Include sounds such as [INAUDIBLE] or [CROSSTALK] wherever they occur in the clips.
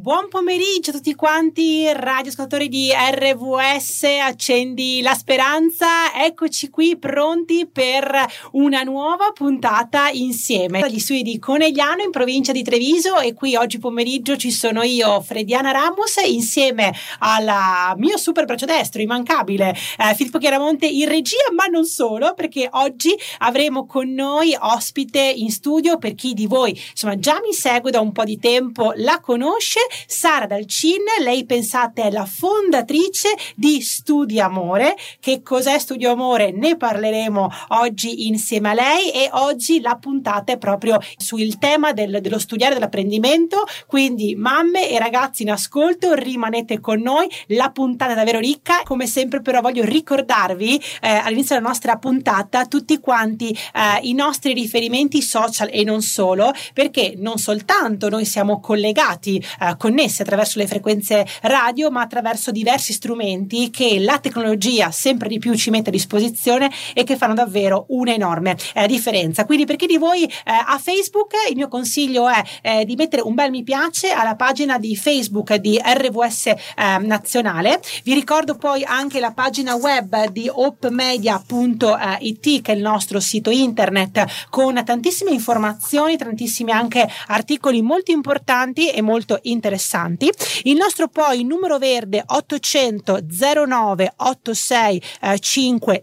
Buon pomeriggio a tutti quanti, radioascoltatori di RVS, accendi la speranza. Eccoci qui pronti per una nuova puntata insieme dagli studi di Conegliano in provincia di Treviso e qui oggi pomeriggio ci sono io, Frediana Ramos, insieme al mio super braccio destro, immancabile, eh, Filippo Chiaramonte in regia, ma non solo, perché oggi avremo con noi ospite in studio per chi di voi insomma già mi segue da un po' di tempo, la conosce Sara Dalcin, lei pensate è la fondatrice di Studio Amore. Che cos'è Studio Amore? Ne parleremo oggi insieme a lei e oggi la puntata è proprio sul tema del, dello studiare dell'apprendimento. Quindi mamme e ragazzi in ascolto, rimanete con noi. La puntata è davvero ricca. Come sempre però voglio ricordarvi eh, all'inizio della nostra puntata tutti quanti eh, i nostri riferimenti social e non solo, perché non soltanto noi siamo collegati eh, connessi attraverso le frequenze radio, ma attraverso diversi strumenti che la tecnologia sempre di più ci mette a disposizione e che fanno davvero un'enorme eh, differenza. Quindi per chi di voi eh, ha Facebook, il mio consiglio è eh, di mettere un bel mi piace alla pagina di Facebook di RVS eh, Nazionale. Vi ricordo poi anche la pagina web di opmedia.it che è il nostro sito internet con tantissime informazioni, tantissimi anche articoli molto importanti e molto interessanti interessanti. Il nostro poi numero verde 800 09 86 50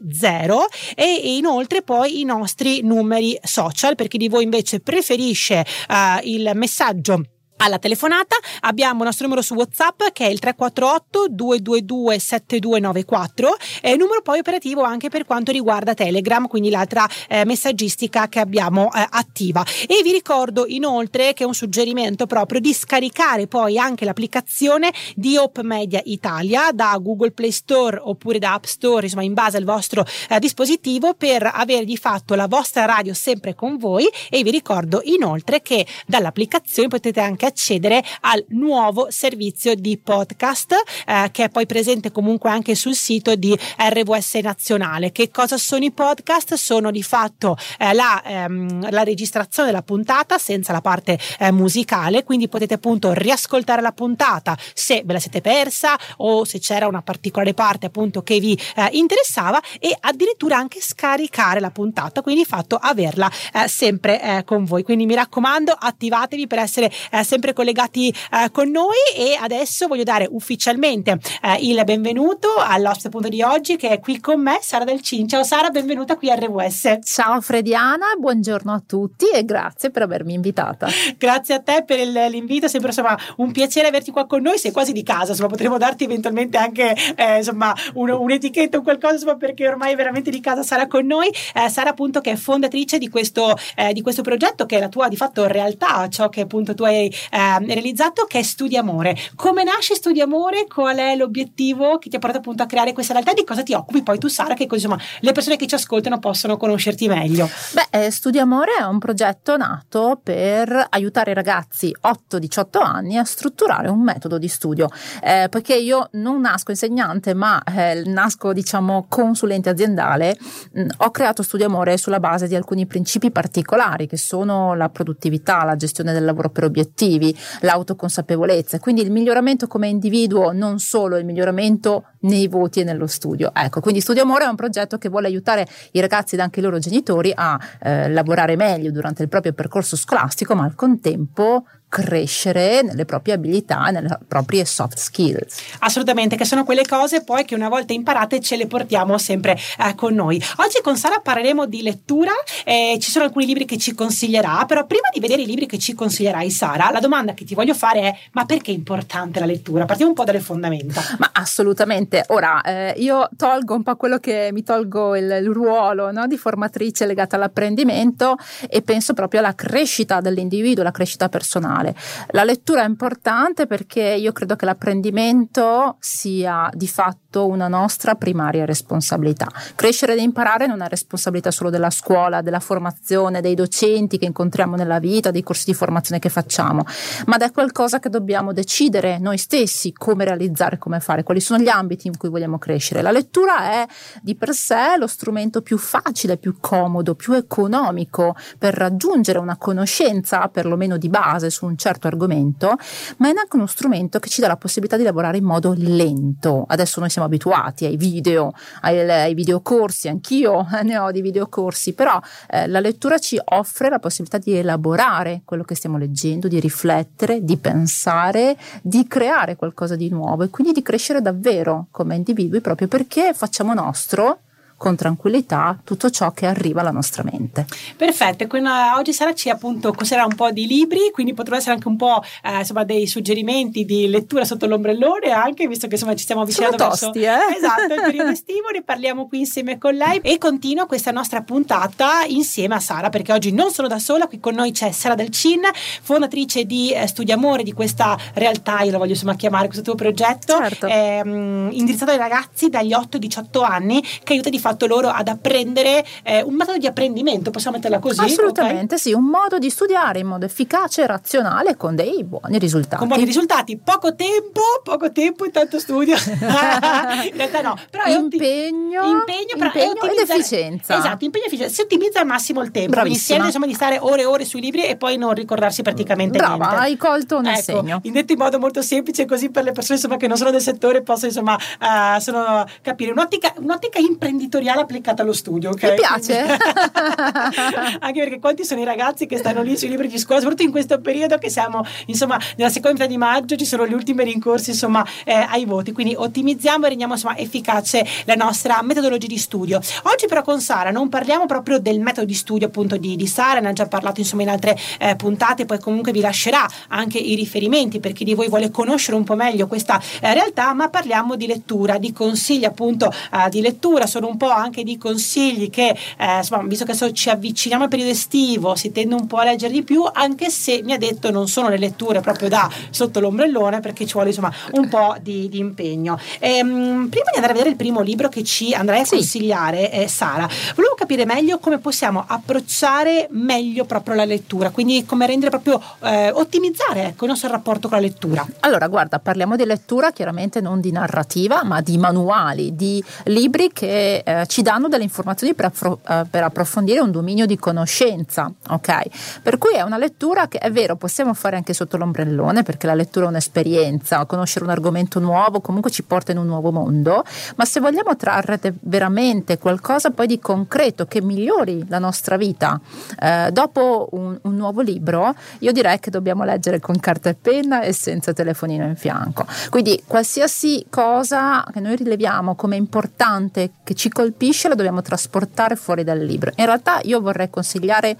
e inoltre poi i nostri numeri social per chi di voi invece preferisce uh, il messaggio alla telefonata abbiamo il nostro numero su WhatsApp che è il 348 222 7294 e numero poi operativo anche per quanto riguarda Telegram, quindi l'altra eh, messaggistica che abbiamo eh, attiva. E vi ricordo inoltre che è un suggerimento proprio di scaricare poi anche l'applicazione di Op Media Italia da Google Play Store oppure da App Store, insomma in base al vostro eh, dispositivo per avere di fatto la vostra radio sempre con voi e vi ricordo inoltre che dall'applicazione potete anche accedere al nuovo servizio di podcast eh, che è poi presente comunque anche sul sito di RVS Nazionale. Che cosa sono i podcast? Sono di fatto eh, la, ehm, la, registrazione della puntata senza la parte eh, musicale, quindi potete appunto riascoltare la puntata se ve la siete persa o se c'era una particolare parte appunto che vi eh, interessava e addirittura anche scaricare la puntata, quindi fatto averla eh, sempre eh, con voi. Quindi mi raccomando, attivatevi per essere sempre sempre collegati eh, con noi e adesso voglio dare ufficialmente eh, il benvenuto all'ospite appunto di oggi che è qui con me, Sara Del Cin. Ciao Sara, benvenuta qui a RWS. Ciao Frediana, buongiorno a tutti e grazie per avermi invitata. grazie a te per il, l'invito, sempre insomma un piacere averti qua con noi, sei quasi di casa, insomma potremo darti eventualmente anche eh, insomma un, un'etichetta o qualcosa insomma perché ormai veramente di casa Sara con noi. Eh, Sara appunto che è fondatrice di questo, eh, di questo progetto che è la tua di fatto realtà, ciò che appunto tu hai eh, realizzato che è Studio Amore. Come nasce Studio Amore? Qual è l'obiettivo che ti ha portato appunto a creare questa realtà? Di cosa ti occupi poi tu Sara? Che insomma le persone che ci ascoltano possono conoscerti meglio. Beh, eh, Studio Amore è un progetto nato per aiutare i ragazzi 8-18 anni a strutturare un metodo di studio. Eh, poiché io non nasco insegnante, ma eh, nasco diciamo consulente aziendale, mh, mm, ho creato Studio Amore sulla base di alcuni principi particolari che sono la produttività, la gestione del lavoro per obiettivi obiettivi, l'autoconsapevolezza, quindi il miglioramento come individuo, non solo il miglioramento nei voti e nello studio. Ecco, quindi Studio Amore è un progetto che vuole aiutare i ragazzi ed anche i loro genitori a eh, lavorare meglio durante il proprio percorso scolastico, ma al contempo crescere nelle proprie abilità, nelle proprie soft skills. Assolutamente, che sono quelle cose poi che una volta imparate ce le portiamo sempre eh, con noi. Oggi con Sara parleremo di lettura, eh, ci sono alcuni libri che ci consiglierà, però prima di vedere i libri che ci consiglierai Sara, la domanda che ti voglio fare è ma perché è importante la lettura? Partiamo un po' dalle fondamenta. Ma assolutamente, ora eh, io tolgo un po' quello che mi tolgo il, il ruolo no, di formatrice legata all'apprendimento e penso proprio alla crescita dell'individuo, la crescita personale personale. La lettura è importante perché io credo che l'apprendimento sia di fatto una nostra primaria responsabilità. Crescere ed imparare non è responsabilità solo della scuola, della formazione, dei docenti che incontriamo nella vita, dei corsi di formazione che facciamo, ma è qualcosa che dobbiamo decidere noi stessi come realizzare, come fare, quali sono gli ambiti in cui vogliamo crescere. La lettura è di per sé lo strumento più facile, più comodo, più economico per raggiungere una conoscenza perlomeno di base su un certo argomento, ma è anche uno strumento che ci dà la possibilità di lavorare in modo lento. Adesso noi siamo abituati ai video, ai, ai videocorsi, anch'io [LAUGHS] ne ho di videocorsi, però eh, la lettura ci offre la possibilità di elaborare quello che stiamo leggendo, di riflettere, di pensare, di creare qualcosa di nuovo e quindi di crescere davvero come individui proprio perché facciamo nostro con tranquillità tutto ciò che arriva alla nostra mente. Perfetto, oggi Sara ci appunto consiglierà un po' di libri, quindi potrebbero essere anche un po' eh, insomma, dei suggerimenti di lettura sotto l'ombrellone, anche visto che insomma ci stiamo avvicinando Sono tosti, verso eh? [LAUGHS] esatto, il periodo [LAUGHS] estivo, ne parliamo qui insieme con lei e continua questa nostra puntata insieme a Sara, perché oggi non sono da sola, qui con noi c'è Sara Del Cin, fondatrice di eh, Studio Amore, di questa realtà, io la voglio insomma chiamare, questo tuo progetto, certo. ehm, indirizzato ai ragazzi dagli 8-18 anni, che aiuta di fatto loro ad apprendere eh, un metodo di apprendimento, possiamo metterla così? Assolutamente okay? sì, un modo di studiare in modo efficace e razionale con dei buoni risultati. Con buoni risultati, poco tempo, poco tempo intanto studio. [LAUGHS] in realtà no, però impegno, impegno, però impegno ed efficienza. Esatto, impegno e efficienza. Si ottimizza al massimo il tempo, Bravissima. insomma di stare ore e ore sui libri e poi non ricordarsi praticamente Brava, niente. hai colto un ecco, segno. In detto in modo molto semplice così per le persone insomma, che non sono del settore possono insomma uh, sono, capire un'ottica, un'ottica imprenditoriale applicata allo studio. Okay? Mi piace. [LAUGHS] Anche perché quanti sono i ragazzi che stanno lì sui libri di scuola, soprattutto in questo periodo che siamo insomma nella seconda di maggio, ci sono gli ultimi rincorsi insomma eh, ai voti, quindi ottimizziamo e rendiamo insomma efficace la nostra metodologia di studio. Oggi però con Sara non parliamo proprio del metodo di studio appunto di, di Sara, ne ha già parlato insomma in altre eh, puntate, poi comunque vi lascerà anche i riferimenti per chi di voi vuole conoscere un po' meglio questa eh, realtà, ma parliamo di lettura, di consigli appunto eh, di lettura, sono un po' anche di consigli che eh, insomma, visto che so, ci avviciniamo al periodo estivo, si tende un po' a leggere di più, anche se mi ha detto non sono le letture proprio da sotto l'ombrellone perché ci vuole insomma un po' di, di impegno. Ehm, prima di andare a vedere il primo libro che ci andrai a sì. consigliare, eh, Sara, volevo capire meglio come possiamo approcciare meglio proprio la lettura, quindi come rendere proprio eh, ottimizzare ecco, il nostro rapporto con la lettura. Allora, guarda, parliamo di lettura chiaramente non di narrativa, ma di manuali, di libri che eh, ci danno delle informazioni per, affro- eh, per, approfondire un dominio di conoscenza, ok? Per cui è una lettura che è vero, possiamo fare anche sotto l'ombrellone, perché la lettura è un'esperienza, conoscere un argomento nuovo comunque ci porta in un nuovo mondo, ma se vogliamo trarre veramente qualcosa poi di concreto che migliori la nostra vita, eh, dopo un, un nuovo libro, io direi che dobbiamo leggere con carta e penna e senza telefonino in fianco. Quindi qualsiasi cosa che noi rileviamo come importante, che ci colpisce, la dobbiamo trasportare fuori dal libro. In realtà io vorrei consigliare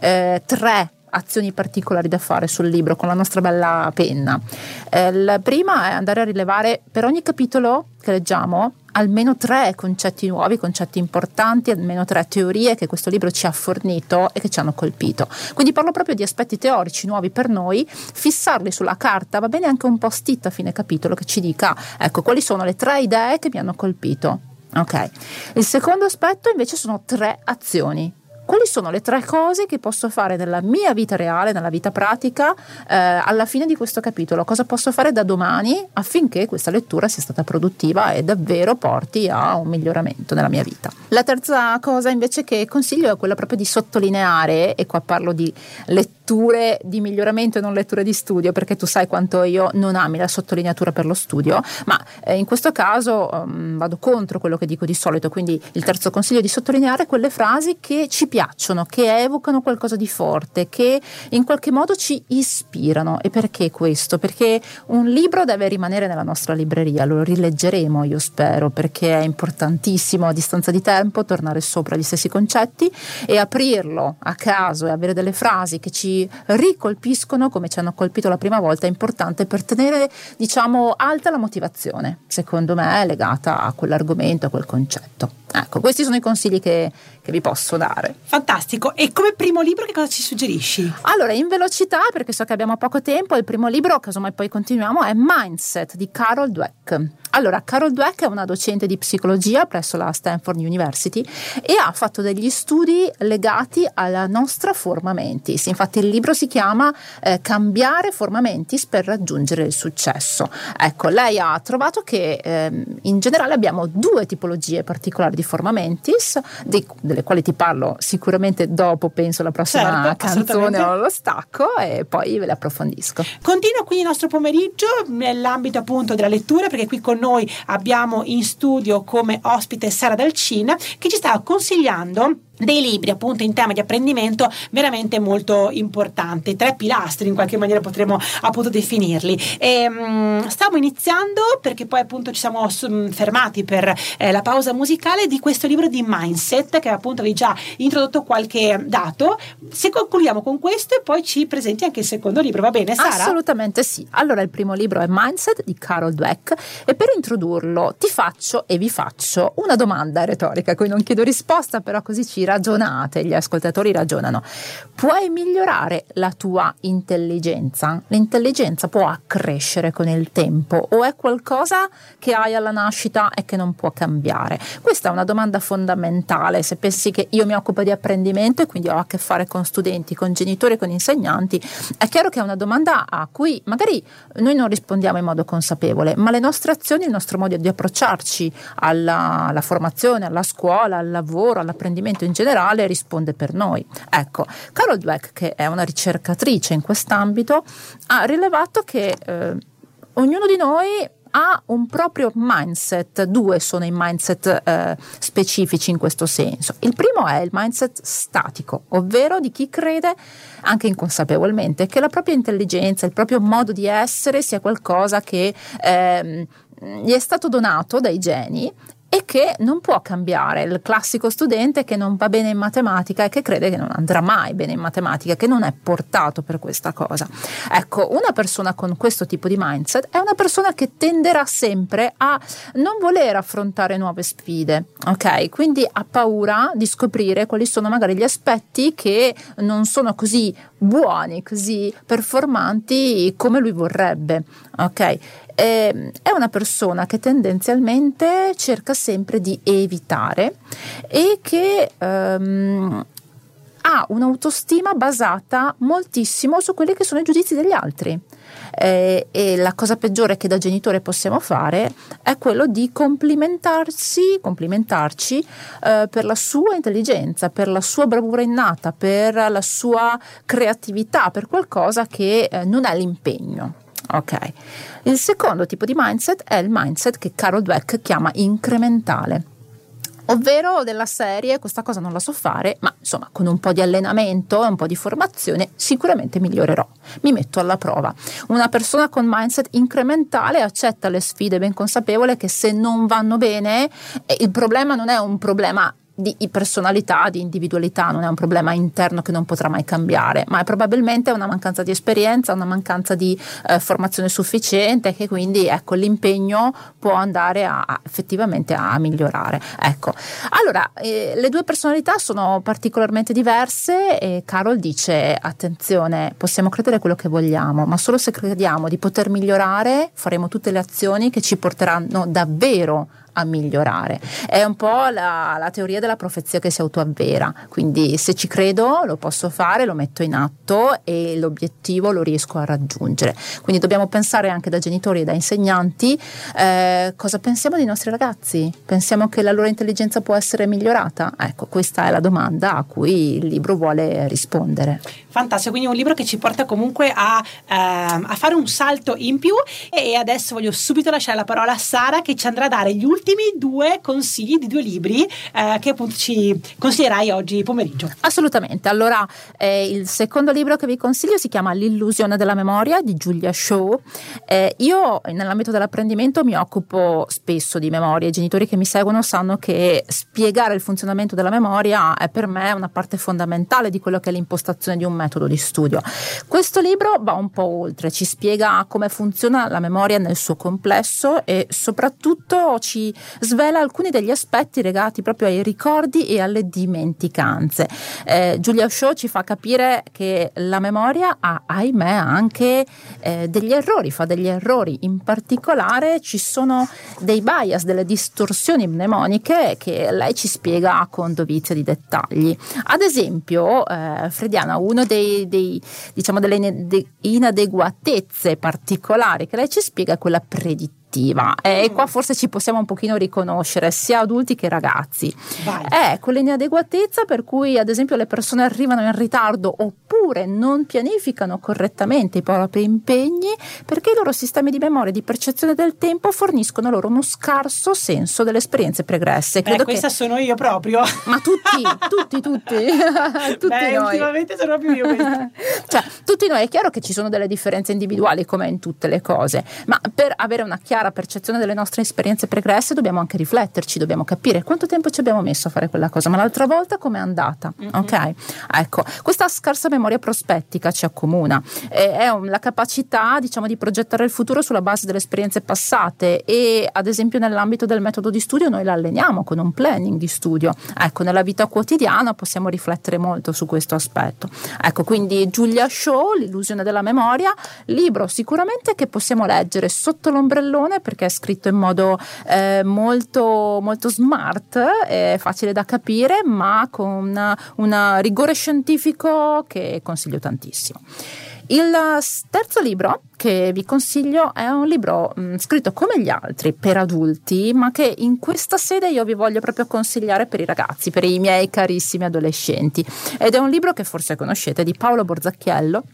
eh, tre azioni particolari da fare sul libro con la nostra bella penna. Eh, la prima è andare a rilevare per ogni capitolo che leggiamo almeno tre concetti nuovi, concetti importanti, almeno tre teorie che questo libro ci ha fornito e che ci hanno colpito. Quindi parlo proprio di aspetti teorici nuovi per noi, fissarli sulla carta, va bene anche un post-it a fine capitolo che ci dica, ecco, quali sono le tre idee che mi hanno colpito. Ok. Il secondo aspetto invece sono tre azioni quali sono le tre cose che posso fare nella mia vita reale, nella vita pratica, eh, alla fine di questo capitolo? Cosa posso fare da domani affinché questa lettura sia stata produttiva e davvero porti a un miglioramento nella mia vita? La terza cosa invece che consiglio è quella proprio di sottolineare, e qua parlo di letture di miglioramento e non letture di studio, perché tu sai quanto io non ami la sottolineatura per lo studio, ma eh, in questo caso um, vado contro quello che dico di solito, quindi il terzo consiglio è di sottolineare quelle frasi che ci piacciono che evocano qualcosa di forte, che in qualche modo ci ispirano. E perché questo? Perché un libro deve rimanere nella nostra libreria, lo rileggeremo io spero, perché è importantissimo a distanza di tempo tornare sopra gli stessi concetti e aprirlo a caso e avere delle frasi che ci ricolpiscono come ci hanno colpito la prima volta è importante per tenere diciamo alta la motivazione, secondo me legata a quell'argomento, a quel concetto. Ecco, questi sono i consigli che, che, vi posso dare. Fantastico. E come primo libro che cosa ci suggerisci? Allora, in velocità, perché so che abbiamo poco tempo, il primo libro, casomai poi continuiamo, è Mindset di Carol Dweck. Allora, Carol Dweck è una docente di psicologia presso la Stanford University e ha fatto degli studi legati alla nostra forma mentis. Infatti il libro si chiama eh, Cambiare forma mentis per raggiungere il successo. Ecco, lei ha trovato che eh, in generale abbiamo due tipologie particolari di Formamentis, di, delle quali ti parlo sicuramente dopo, penso, la prossima certo, canzone o lo stacco e poi ve le approfondisco. Continua quindi il nostro pomeriggio nell'ambito appunto della lettura perché qui con noi abbiamo in studio come ospite Sara Dalcina che ci sta consigliando dei libri appunto in tema di apprendimento veramente molto importanti, tre pilastri in qualche maniera potremmo appunto definirli. E, um, stavo iniziando perché poi appunto ci siamo fermati per eh, la pausa musicale di questo libro di Mindset che appunto avevi già introdotto qualche dato. Se concludiamo con questo e poi ci presenti anche il secondo libro, va bene Sara? Assolutamente sì. Allora il primo libro è Mindset di Carol Dweck e per introdurlo ti faccio e vi faccio una domanda retorica, a cui non chiedo risposta, però così ci ragionate, gli ascoltatori ragionano. Puoi migliorare la tua intelligenza? L'intelligenza può accrescere con il tempo o è qualcosa che hai alla nascita e che non può cambiare? Questa è una domanda fondamentale. Se pensi che io mi occupo di apprendimento e quindi ho a che fare con studenti, con genitori, con insegnanti, è chiaro che è una domanda a cui magari noi non rispondiamo in modo consapevole, ma le nostre azioni, il nostro modo di approcciarci alla, alla formazione, alla scuola, al lavoro, all'apprendimento in generale risponde per noi. Ecco, Carol Dweck, che è una ricercatrice in quest'ambito, ha rilevato che eh, ognuno di noi ha un proprio mindset, due sono i mindset eh, specifici in questo senso. Il primo è il mindset statico, ovvero di chi crede, anche inconsapevolmente, che la propria intelligenza, il proprio modo di essere sia qualcosa che eh, gli è stato donato dai geni e che non può cambiare il classico studente che non va bene in matematica e che crede che non andrà mai bene in matematica, che non è portato per questa cosa. Ecco, una persona con questo tipo di mindset è una persona che tenderà sempre a non voler affrontare nuove sfide, ok? Quindi ha paura di scoprire quali sono magari gli aspetti che non sono così buoni, così performanti come lui vorrebbe, ok? eh, è una persona che tendenzialmente cerca sempre di evitare e che ehm, ha un'autostima basata moltissimo su quelli che sono i giudizi degli altri. Eh, e la cosa peggiore che da genitore possiamo fare è quello di complimentarsi, complimentarci eh, per la sua intelligenza, per la sua bravura innata, per la sua creatività, per qualcosa che eh, non è l'impegno. Ok. Il secondo tipo di mindset è il mindset che Carol Dweck chiama incrementale. Ovvero della serie, questa cosa non la so fare, ma insomma con un po' di allenamento e un po' di formazione sicuramente migliorerò. Mi metto alla prova. Una persona con mindset incrementale accetta le sfide ben consapevole che se non vanno bene, eh, il problema non è un problema di personalità, di individualità, non è un problema interno che non potrà mai cambiare, ma è probabilmente una mancanza di esperienza, una mancanza di eh, formazione sufficiente che quindi ecco, l'impegno può andare a, a, effettivamente a migliorare. Ecco. Allora, eh, le due personalità sono particolarmente diverse e Carol dice attenzione, possiamo credere quello che vogliamo, ma solo se crediamo di poter migliorare faremo tutte le azioni che ci porteranno davvero a migliorare. È un po' la, la, teoria della profezia che si autoavvera, quindi se ci credo lo posso fare, lo metto in atto e l'obiettivo lo riesco a raggiungere. Quindi dobbiamo pensare anche da genitori e da insegnanti eh, cosa pensiamo dei nostri ragazzi? Pensiamo che la loro intelligenza può essere migliorata? Ecco, questa è la domanda a cui il libro vuole rispondere. Fantastico, quindi un libro che ci porta comunque a, ehm, a fare un salto in più e adesso voglio subito lasciare la parola a Sara che ci andrà a dare gli ultimi ultimi due consigli di due libri eh, che appunto ci consiglierai oggi pomeriggio. Assolutamente. Allora, eh, il secondo libro che vi consiglio si chiama L'illusione della memoria di Julia Shaw. Eh, io nell'ambito dell'apprendimento mi occupo spesso di memoria. I genitori che mi seguono sanno che spiegare il funzionamento della memoria è per me una parte fondamentale di quello che è l'impostazione di un metodo di studio. Questo libro va un po' oltre, ci spiega come funziona la memoria nel suo complesso e soprattutto ci svela alcuni degli aspetti legati proprio ai ricordi e alle dimenticanze. Eh, Giulia Shaw ci fa capire che la memoria ha, ahimè, anche eh, degli errori, fa degli errori. In particolare ci sono dei bias, delle distorsioni mnemoniche che lei ci spiega con dovizia di dettagli. Ad esempio, eh, Frediana, uno dei, dei diciamo delle inadeguatezze particolari che lei ci spiega è quella predittiva affettiva e qua forse ci possiamo un pochino riconoscere sia adulti che ragazzi. Vai. È quell'inadeguatezza per cui ad esempio le persone arrivano in ritardo oppure non pianificano correttamente i propri impegni perché i loro sistemi di memoria e di percezione del tempo forniscono loro uno scarso senso delle esperienze pregresse. Beh, questa che... sono io proprio. Ma tutti, tutti, tutti. [LAUGHS] tutti Beh, noi. ultimamente sono proprio io questa. cioè, tutti noi è chiaro che ci sono delle differenze individuali come in tutte le cose, ma per avere una chiara percezione delle nostre esperienze pregresse dobbiamo anche rifletterci, dobbiamo capire quanto tempo ci abbiamo messo a fare quella cosa, ma l'altra volta com'è andata, mm-hmm. ok? Ecco, questa scarsa memoria prospettica ci accomuna, è un, la capacità, diciamo, di progettare il futuro sulla base delle esperienze passate e ad esempio nell'ambito del metodo di studio noi la alleniamo con un planning di studio. Ecco, nella vita quotidiana possiamo riflettere molto su questo aspetto. Ecco, quindi Giulia Shaw, L'illusione della memoria, libro sicuramente che possiamo leggere sotto l'ombrellone perché è scritto in modo eh, molto, molto smart, è facile da capire, ma con un rigore scientifico che consiglio tantissimo. Il terzo libro che vi consiglio è un libro mh, scritto come gli altri per adulti, ma che in questa sede io vi voglio proprio consigliare per i ragazzi, per i miei carissimi adolescenti. Ed è un libro che forse conoscete di Paolo Borzacchiello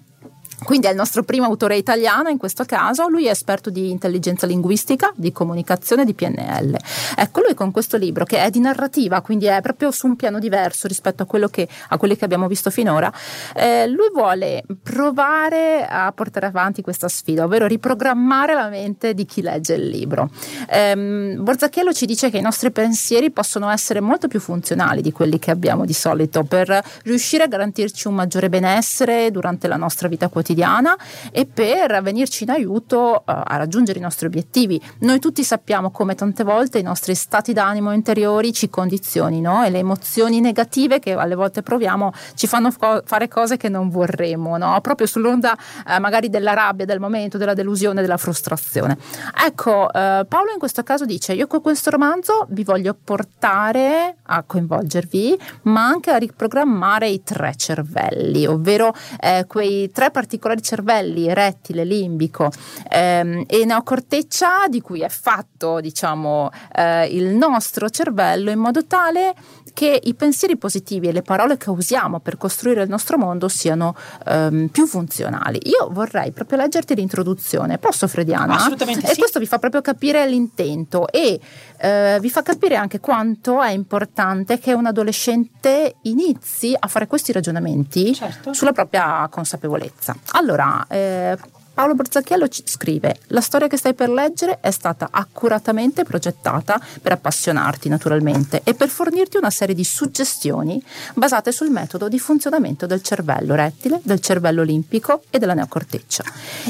quindi è il nostro primo autore italiano in questo caso, lui è esperto di intelligenza linguistica, di comunicazione, di PNL. Ecco, lui con questo libro che è di narrativa, quindi è proprio su un piano diverso rispetto a, che, a quelli che abbiamo visto finora, eh, lui vuole provare a portare avanti questa sfida, ovvero riprogrammare la mente di chi legge il libro. Eh, Borzacchiello ci dice che i nostri pensieri possono essere molto più funzionali di quelli che abbiamo di solito per riuscire a garantirci un maggiore benessere durante la nostra vita quotidiana quotidiana e per venirci in aiuto uh, a raggiungere i nostri obiettivi. Noi tutti sappiamo come tante volte i nostri stati d'animo interiori ci condizionino e le emozioni negative che alle volte proviamo ci fanno co- fare cose che non vorremmo, no? proprio sull'onda uh, magari della rabbia del momento, della delusione, della frustrazione. Ecco, uh, Paolo in questo caso dice, io con questo romanzo vi voglio portare a coinvolgervi, ma anche a riprogrammare i tre cervelli, ovvero eh, quei tre particolari particolari cervelli, rettile, limbico ehm, e neocorteccia di cui è fatto diciamo eh, il nostro cervello in modo tale che i pensieri positivi e le parole che usiamo per costruire il nostro mondo siano ehm, più funzionali. Io vorrei proprio leggerti l'introduzione, posso Frediana? Assolutamente e sì. questo vi fa proprio capire l'intento e eh, vi fa capire anche quanto è importante che un adolescente inizi a fare questi ragionamenti certo. sulla propria consapevolezza. Allora, eh, Paolo Borzacchiello ci scrive: La storia che stai per leggere è stata accuratamente progettata per appassionarti, naturalmente, e per fornirti una serie di suggestioni basate sul metodo di funzionamento del cervello rettile, del cervello olimpico e della neocorteccia.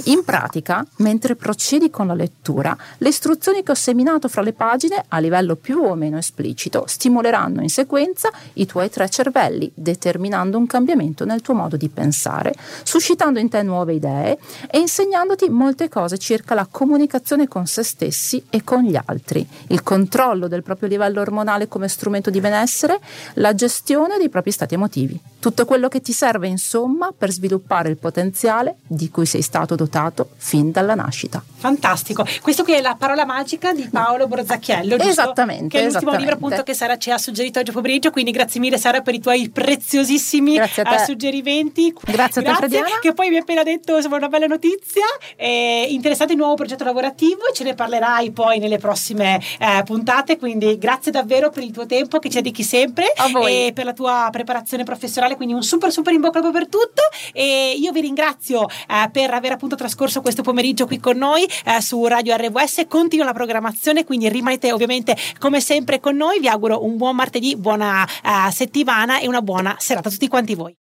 In pratica, mentre procedi con la lettura, le istruzioni che ho seminato fra le pagine, a livello più o meno esplicito, stimoleranno in sequenza i tuoi tre cervelli, determinando un cambiamento nel tuo modo di pensare, suscitando in te nuove idee e insegnandoti molte cose circa la comunicazione con se stessi e con gli altri, il controllo del proprio livello ormonale come strumento di benessere, la gestione dei propri stati emotivi. Tutto quello che ti serve, insomma, per sviluppare il potenziale di cui sei stato dotato fin dalla nascita. Fantastico. Questo qui è la parola magica di Paolo Borzacchiello, giusto? Esattamente. Che è l'ultimo libro appunto che Sara ci ha suggerito oggi pomeriggio, quindi grazie mille Sara per i tuoi preziosissimi uh, suggerimenti. Grazie a te, Frediana. Che poi mi hai appena detto insomma, una bella notizia Letizia, è interessata in un nuovo progetto lavorativo e ce ne parlerai poi nelle prossime eh, puntate, quindi grazie davvero per il tuo tempo che ci dedichi sempre e per la tua preparazione professionale, quindi un super super in bocca al lupo per tutto. E io vi ringrazio eh, per aver appunto trascorso questo pomeriggio qui con noi eh, su Radio RWS, continua la programmazione, quindi rimanete ovviamente come sempre con noi, vi auguro un buon martedì, buona eh, settimana e una buona serata a tutti quanti voi.